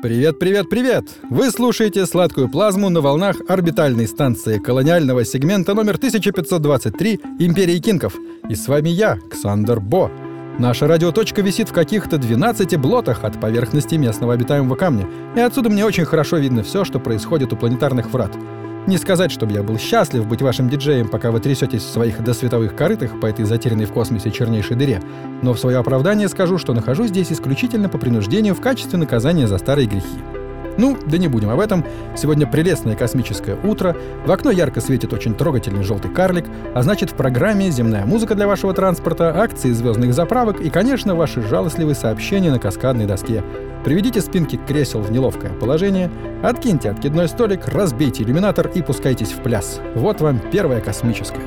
Привет, привет, привет! Вы слушаете «Сладкую плазму» на волнах орбитальной станции колониального сегмента номер 1523 «Империи Кинков». И с вами я, Ксандер Бо. Наша радиоточка висит в каких-то 12 блотах от поверхности местного обитаемого камня, и отсюда мне очень хорошо видно все, что происходит у планетарных врат — не сказать, чтобы я был счастлив быть вашим диджеем, пока вы трясетесь в своих досветовых корытах по этой затерянной в космосе чернейшей дыре, но в свое оправдание скажу, что нахожусь здесь исключительно по принуждению в качестве наказания за старые грехи. Ну, да не будем об этом. Сегодня прелестное космическое утро, в окно ярко светит очень трогательный желтый карлик, а значит в программе земная музыка для вашего транспорта, акции звездных заправок и, конечно, ваши жалостливые сообщения на каскадной доске. Приведите спинки кресел в неловкое положение, откиньте откидной столик, разбейте иллюминатор и пускайтесь в пляс. Вот вам первая космическая.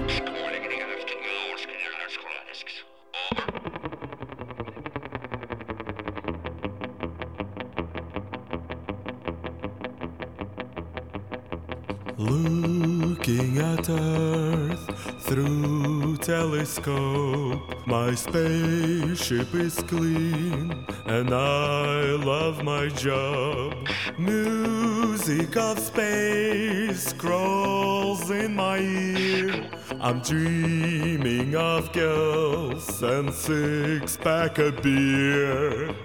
Looking at Earth through telescope, my spaceship is clean and I love my job. Music of space crawls in my ear. I'm dreaming of girls and six pack of beer.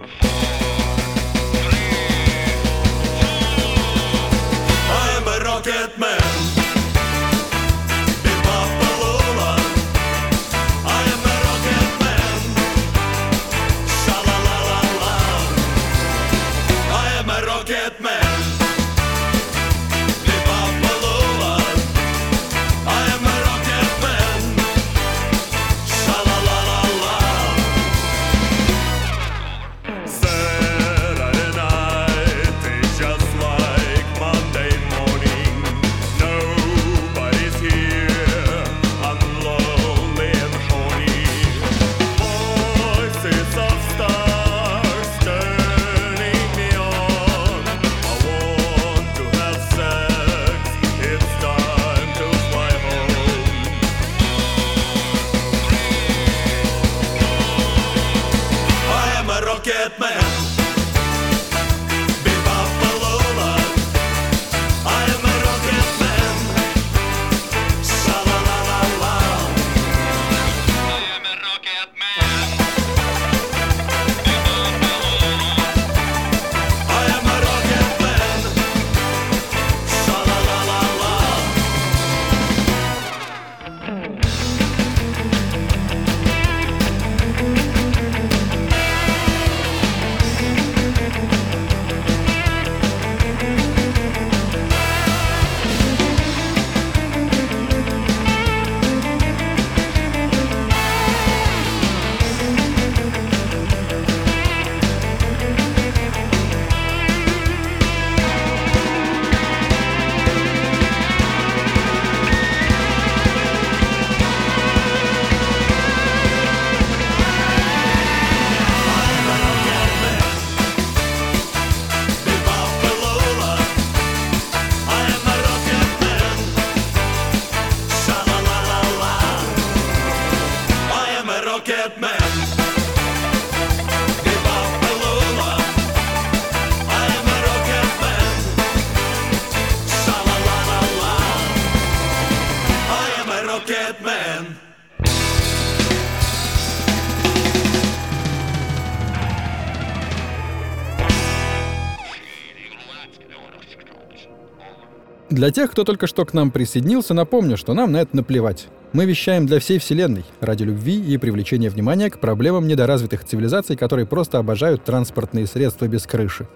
Для тех, кто только что к нам присоединился, напомню, что нам на это наплевать. Мы вещаем для всей Вселенной ради любви и привлечения внимания к проблемам недоразвитых цивилизаций, которые просто обожают транспортные средства без крыши.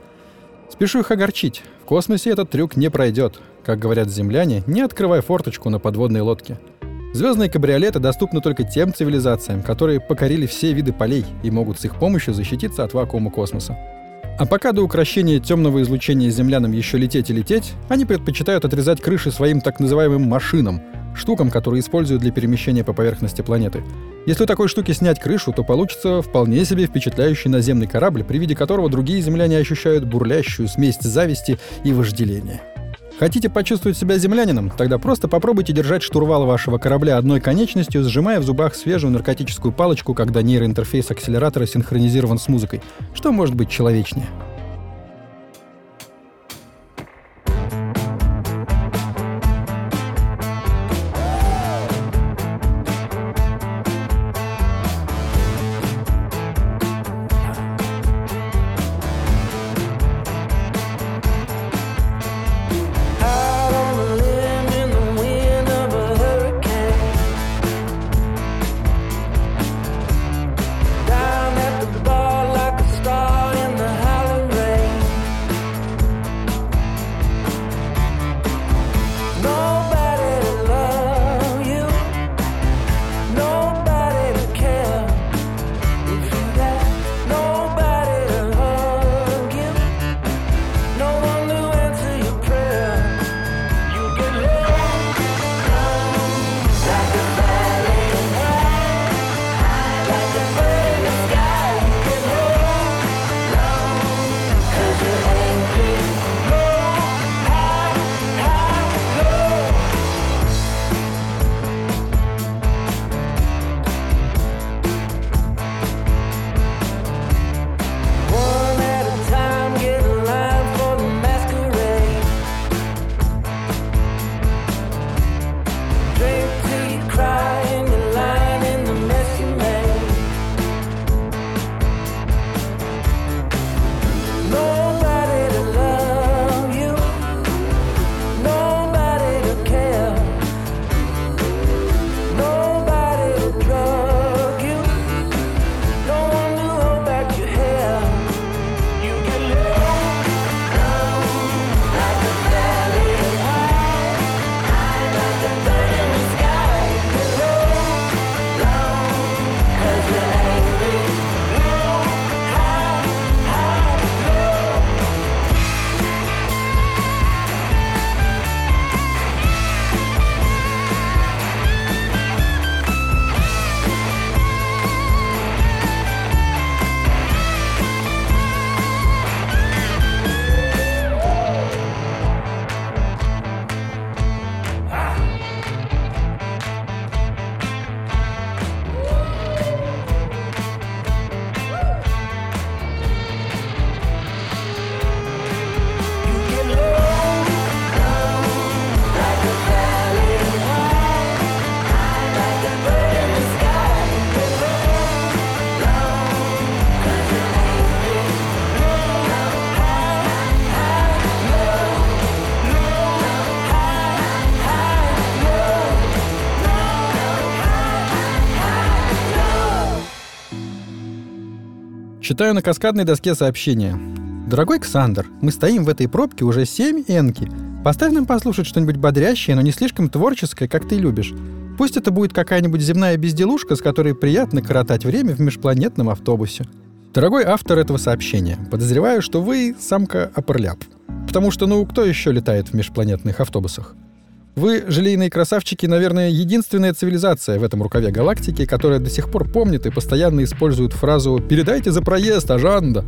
Спешу их огорчить. В космосе этот трюк не пройдет. Как говорят земляне, не открывай форточку на подводной лодке. Звездные кабриолеты доступны только тем цивилизациям, которые покорили все виды полей и могут с их помощью защититься от вакуума космоса. А пока до украшения темного излучения землянам еще лететь и лететь, они предпочитают отрезать крыши своим так называемым машинам, штукам, которые используют для перемещения по поверхности планеты. Если у такой штуки снять крышу, то получится вполне себе впечатляющий наземный корабль, при виде которого другие земляне ощущают бурлящую смесь зависти и вожделения. Хотите почувствовать себя землянином? Тогда просто попробуйте держать штурвал вашего корабля одной конечностью, сжимая в зубах свежую наркотическую палочку, когда нейроинтерфейс акселератора синхронизирован с музыкой. Что может быть человечнее? Читаю на каскадной доске сообщения. Дорогой Ксандр, мы стоим в этой пробке уже 7 энки. Поставь нам послушать что-нибудь бодрящее, но не слишком творческое, как ты любишь. Пусть это будет какая-нибудь земная безделушка, с которой приятно коротать время в межпланетном автобусе. Дорогой автор этого сообщения, подозреваю, что вы самка Аперляп. Потому что, ну, кто еще летает в межпланетных автобусах? Вы, желейные красавчики, наверное, единственная цивилизация в этом рукаве галактики, которая до сих пор помнит и постоянно использует фразу «передайте за проезд, Ажанда».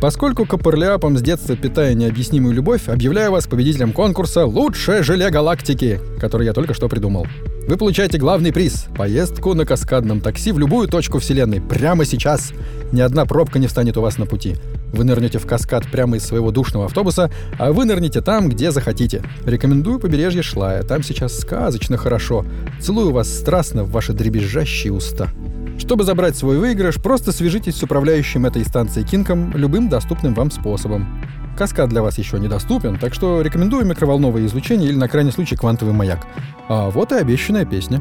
Поскольку к Апырляпам с детства питая необъяснимую любовь, объявляю вас победителем конкурса «Лучшее желе галактики», который я только что придумал. Вы получаете главный приз — поездку на каскадном такси в любую точку Вселенной прямо сейчас. Ни одна пробка не встанет у вас на пути. Вы нырнете в каскад прямо из своего душного автобуса, а вы нырнете там, где захотите. Рекомендую побережье Шлая. Там сейчас сказочно хорошо. Целую вас страстно в ваши дребезжащие уста. Чтобы забрать свой выигрыш, просто свяжитесь с управляющим этой станцией Кинком любым доступным вам способом. Каскад для вас еще недоступен, так что рекомендую микроволновое излучение или на крайний случай квантовый маяк. А вот и обещанная песня.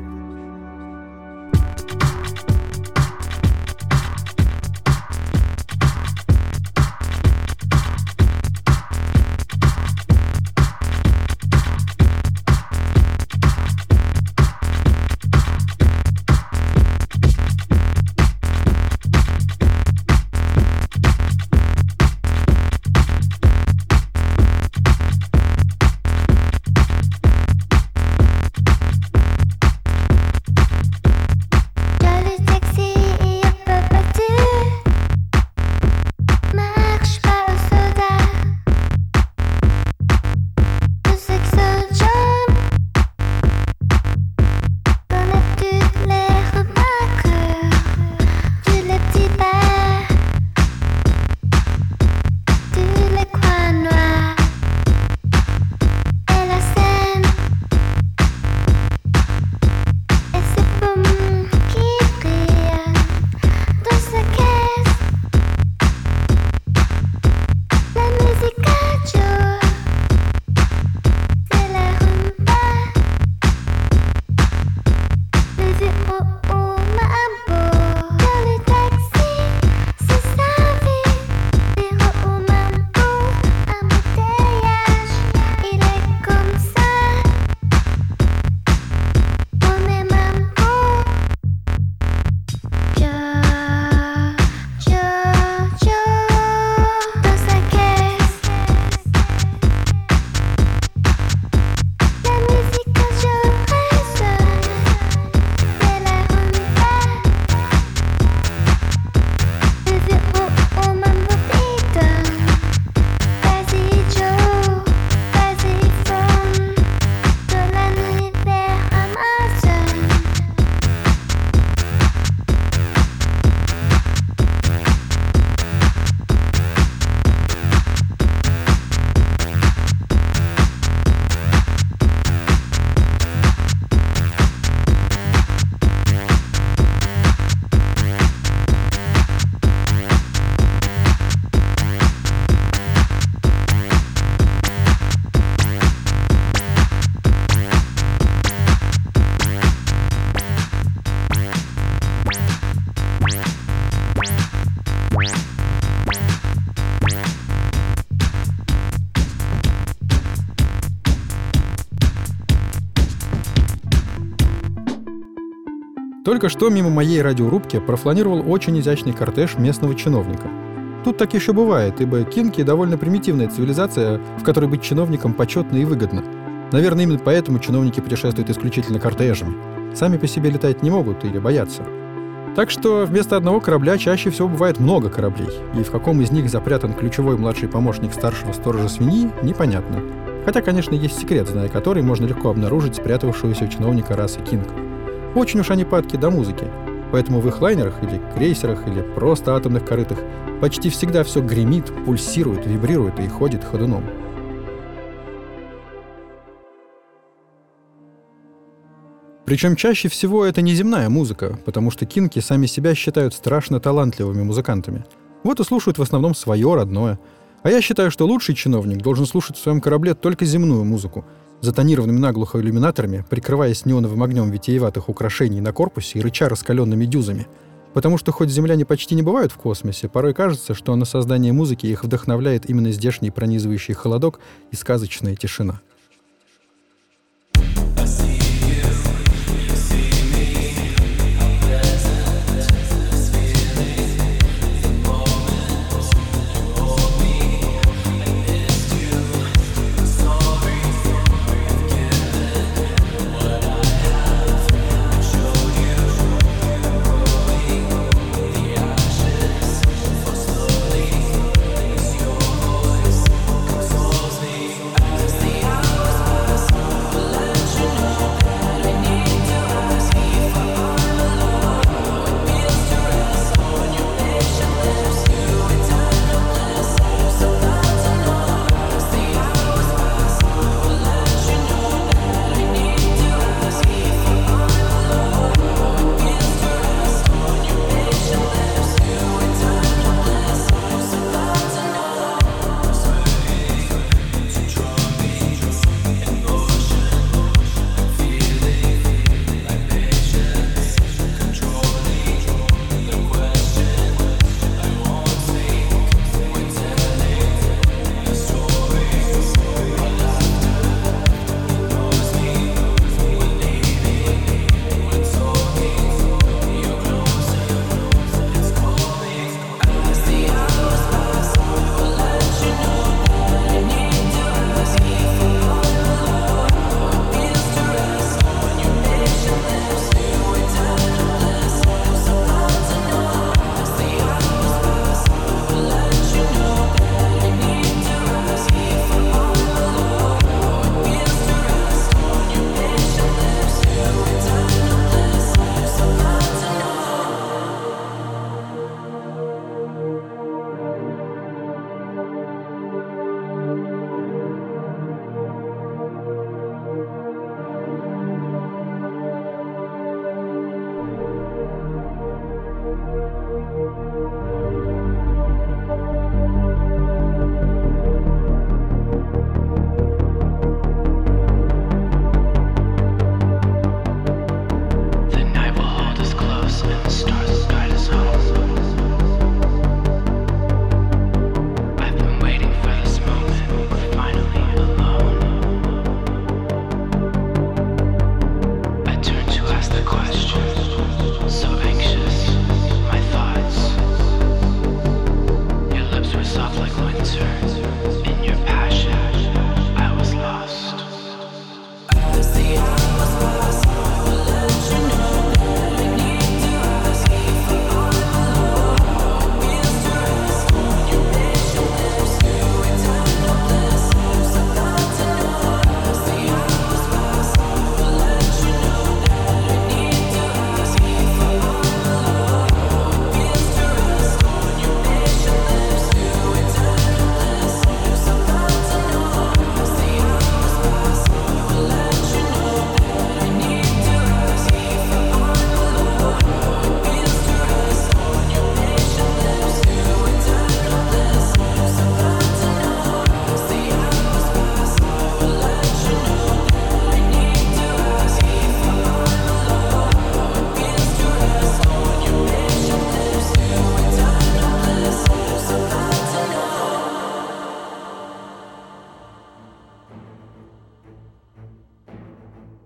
Только что мимо моей радиорубки профланировал очень изящный кортеж местного чиновника. Тут так еще бывает, ибо кинки — довольно примитивная цивилизация, в которой быть чиновником почетно и выгодно. Наверное, именно поэтому чиновники путешествуют исключительно кортежами. Сами по себе летать не могут или боятся. Так что вместо одного корабля чаще всего бывает много кораблей, и в каком из них запрятан ключевой младший помощник старшего сторожа свиньи, непонятно. Хотя, конечно, есть секрет, зная который можно легко обнаружить спрятавшегося у чиновника расы Кинг. Очень уж они падки до музыки. Поэтому в их лайнерах или крейсерах или просто атомных корытах почти всегда все гремит, пульсирует, вибрирует и ходит ходуном. Причем чаще всего это не земная музыка, потому что кинки сами себя считают страшно талантливыми музыкантами. Вот и слушают в основном свое родное. А я считаю, что лучший чиновник должен слушать в своем корабле только земную музыку — затонированными наглухо иллюминаторами, прикрываясь неоновым огнем витиеватых украшений на корпусе и рыча раскаленными дюзами. Потому что хоть земляне почти не бывают в космосе, порой кажется, что на создание музыки их вдохновляет именно здешний пронизывающий холодок и сказочная тишина.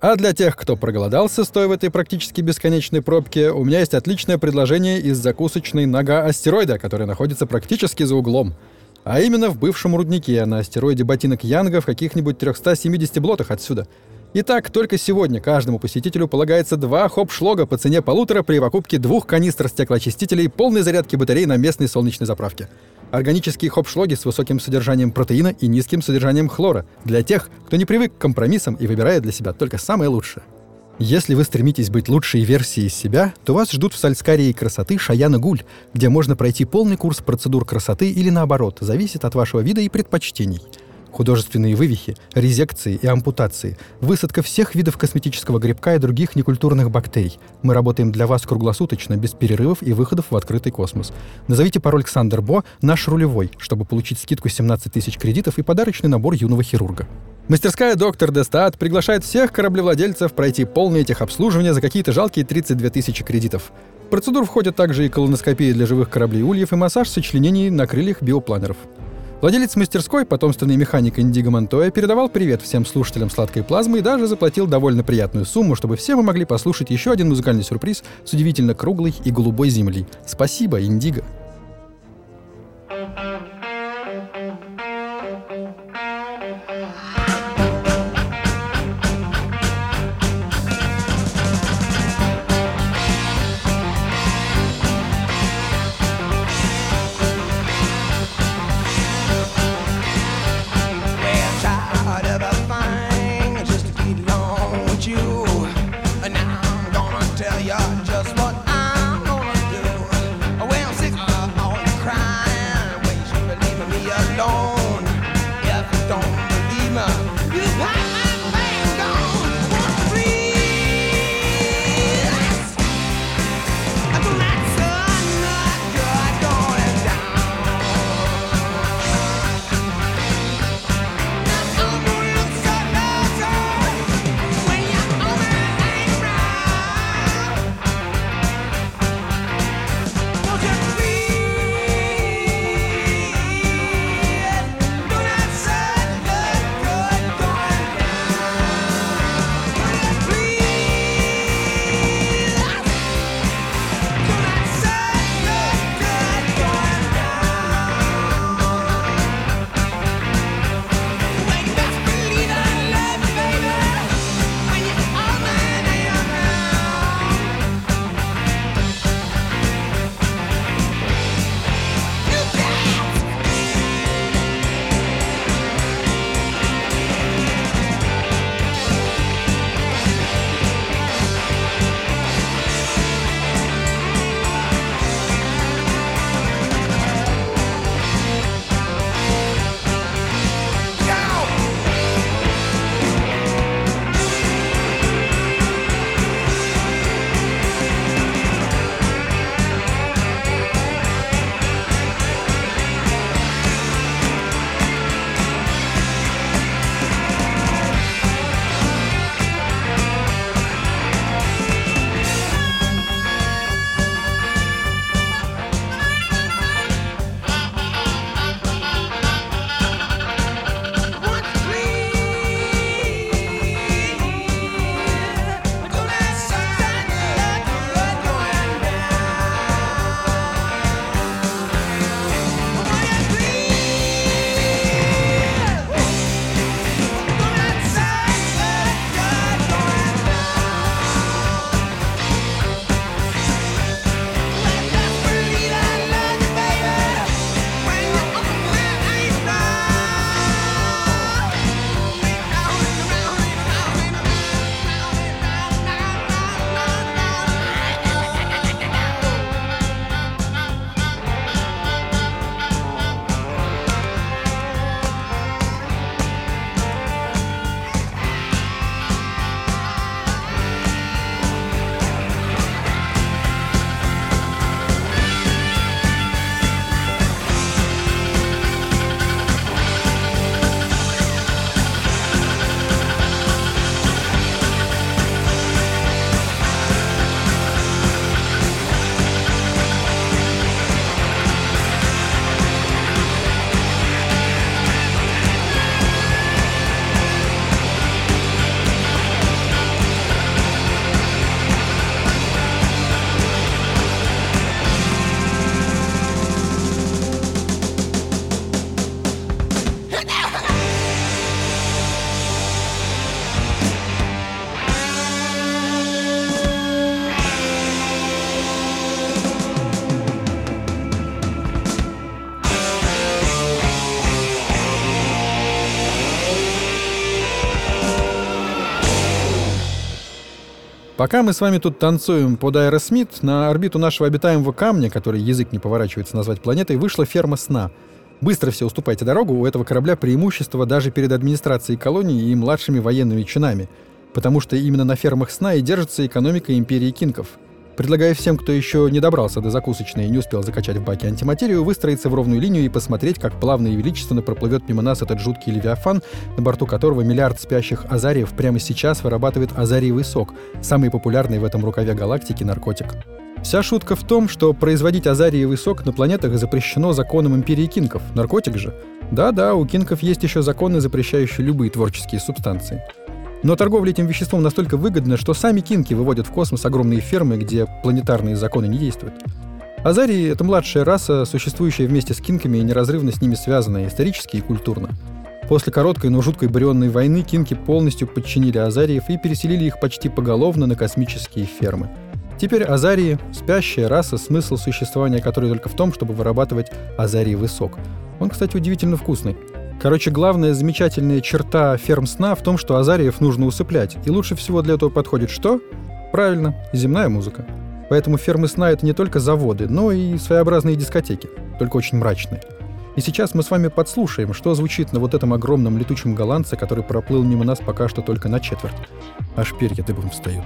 А для тех, кто проголодался, стоя в этой практически бесконечной пробке, у меня есть отличное предложение из закусочной нога астероида, которая находится практически за углом. А именно в бывшем руднике на астероиде ботинок Янга в каких-нибудь 370 блотах отсюда. Итак, только сегодня каждому посетителю полагается два хоп-шлога по цене полутора при покупке двух канистр стеклоочистителей полной зарядки батарей на местной солнечной заправке. Органические хоп-шлоги с высоким содержанием протеина и низким содержанием хлора для тех, кто не привык к компромиссам и выбирает для себя только самое лучшее. Если вы стремитесь быть лучшей версией себя, то вас ждут в Сальскарии красоты Шаяна Гуль, где можно пройти полный курс процедур красоты или наоборот, зависит от вашего вида и предпочтений – художественные вывихи, резекции и ампутации, высадка всех видов косметического грибка и других некультурных бактерий. Мы работаем для вас круглосуточно, без перерывов и выходов в открытый космос. Назовите пароль Ксандер Бо «Наш рулевой», чтобы получить скидку 17 тысяч кредитов и подарочный набор юного хирурга. Мастерская «Доктор Дестат» приглашает всех кораблевладельцев пройти полное техобслуживание за какие-то жалкие 32 тысячи кредитов. В процедуру входят также и колоноскопия для живых кораблей ульев и массаж сочленений на крыльях биопланеров. Владелец мастерской, потомственный механик Индиго Монтоя, передавал привет всем слушателям сладкой плазмы и даже заплатил довольно приятную сумму, чтобы все мы могли послушать еще один музыкальный сюрприз с удивительно круглой и голубой земли. Спасибо, Индиго! Пока мы с вами тут танцуем под Аэросмит, на орбиту нашего обитаемого камня, который язык не поворачивается назвать планетой, вышла ферма сна. Быстро все уступайте дорогу, у этого корабля преимущество даже перед администрацией колонии и младшими военными чинами, потому что именно на фермах сна и держится экономика империи кинков — Предлагаю всем, кто еще не добрался до закусочной и не успел закачать в баке антиматерию, выстроиться в ровную линию и посмотреть, как плавно и величественно проплывет мимо нас этот жуткий левиафан, на борту которого миллиард спящих азариев прямо сейчас вырабатывает азариевый сок, самый популярный в этом рукаве галактики наркотик. Вся шутка в том, что производить азариевый сок на планетах запрещено законом империи кинков. Наркотик же. Да-да, у кинков есть еще законы, запрещающие любые творческие субстанции. Но торговля этим веществом настолько выгодна, что сами кинки выводят в космос огромные фермы, где планетарные законы не действуют. Азарии — это младшая раса, существующая вместе с кинками и неразрывно с ними связанная исторически и культурно. После короткой, но жуткой барионной войны кинки полностью подчинили азариев и переселили их почти поголовно на космические фермы — Теперь азарии — спящая раса, смысл существования которой только в том, чтобы вырабатывать азариевый сок. Он, кстати, удивительно вкусный. Короче, главная замечательная черта ферм сна в том, что азариев нужно усыплять. И лучше всего для этого подходит что? Правильно, земная музыка. Поэтому фермы сна — это не только заводы, но и своеобразные дискотеки, только очень мрачные. И сейчас мы с вами подслушаем, что звучит на вот этом огромном летучем голландце, который проплыл мимо нас пока что только на четверть. Аж перья дыбом встают.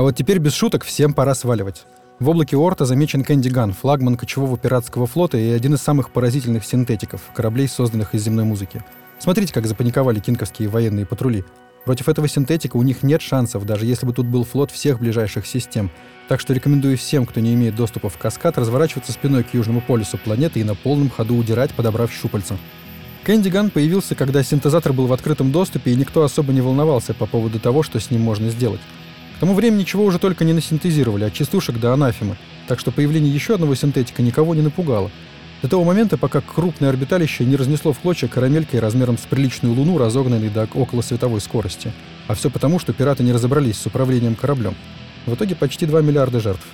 А вот теперь без шуток всем пора сваливать. В облаке Орта замечен Кэнди Ган, флагман кочевого пиратского флота и один из самых поразительных синтетиков, кораблей, созданных из земной музыки. Смотрите, как запаниковали кинковские военные патрули. Против этого синтетика у них нет шансов, даже если бы тут был флот всех ближайших систем. Так что рекомендую всем, кто не имеет доступа в каскад, разворачиваться спиной к южному полюсу планеты и на полном ходу удирать, подобрав щупальца. Кэндиган появился, когда синтезатор был в открытом доступе, и никто особо не волновался по поводу того, что с ним можно сделать. К тому времени ничего уже только не насинтезировали, от частушек до анафемы, так что появление еще одного синтетика никого не напугало. До того момента, пока крупное орбиталище не разнесло в клочья карамелькой размером с приличную луну, разогнанной до около световой скорости. А все потому, что пираты не разобрались с управлением кораблем. В итоге почти 2 миллиарда жертв.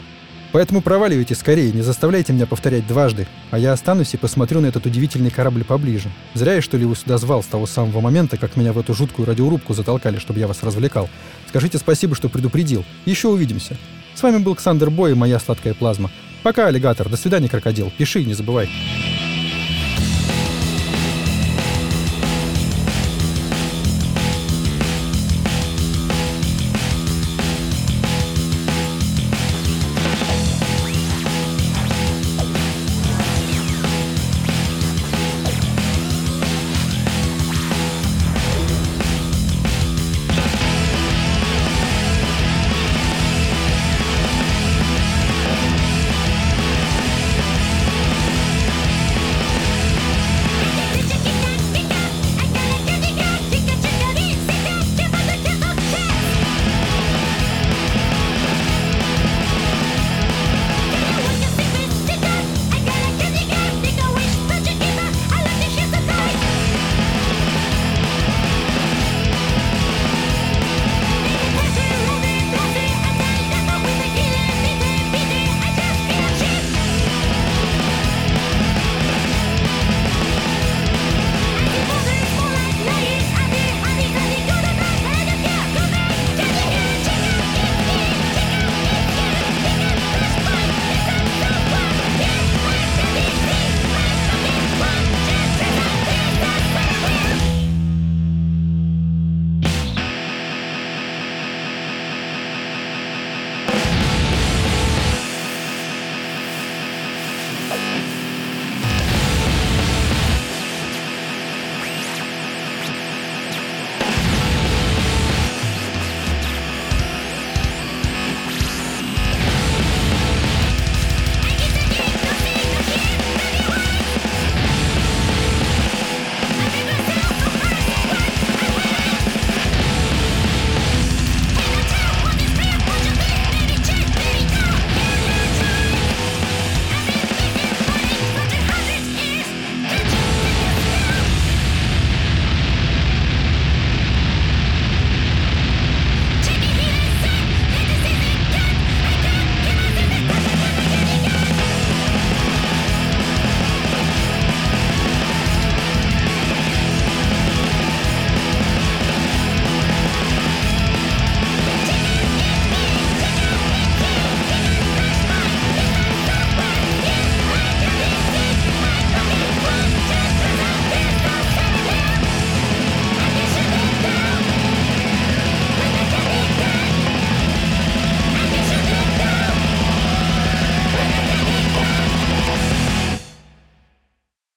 Поэтому проваливайте скорее, не заставляйте меня повторять дважды, а я останусь и посмотрю на этот удивительный корабль поближе. Зря я, что ли, его сюда звал с того самого момента, как меня в эту жуткую радиорубку затолкали, чтобы я вас развлекал. Скажите спасибо, что предупредил. Еще увидимся. С вами был Ксандер Бой и моя сладкая плазма. Пока, аллигатор. До свидания, крокодил. Пиши, не забывай.